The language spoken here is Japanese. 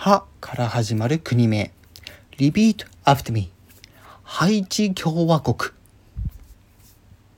はから始まる国名。Repeat after me. ハイチ共和国。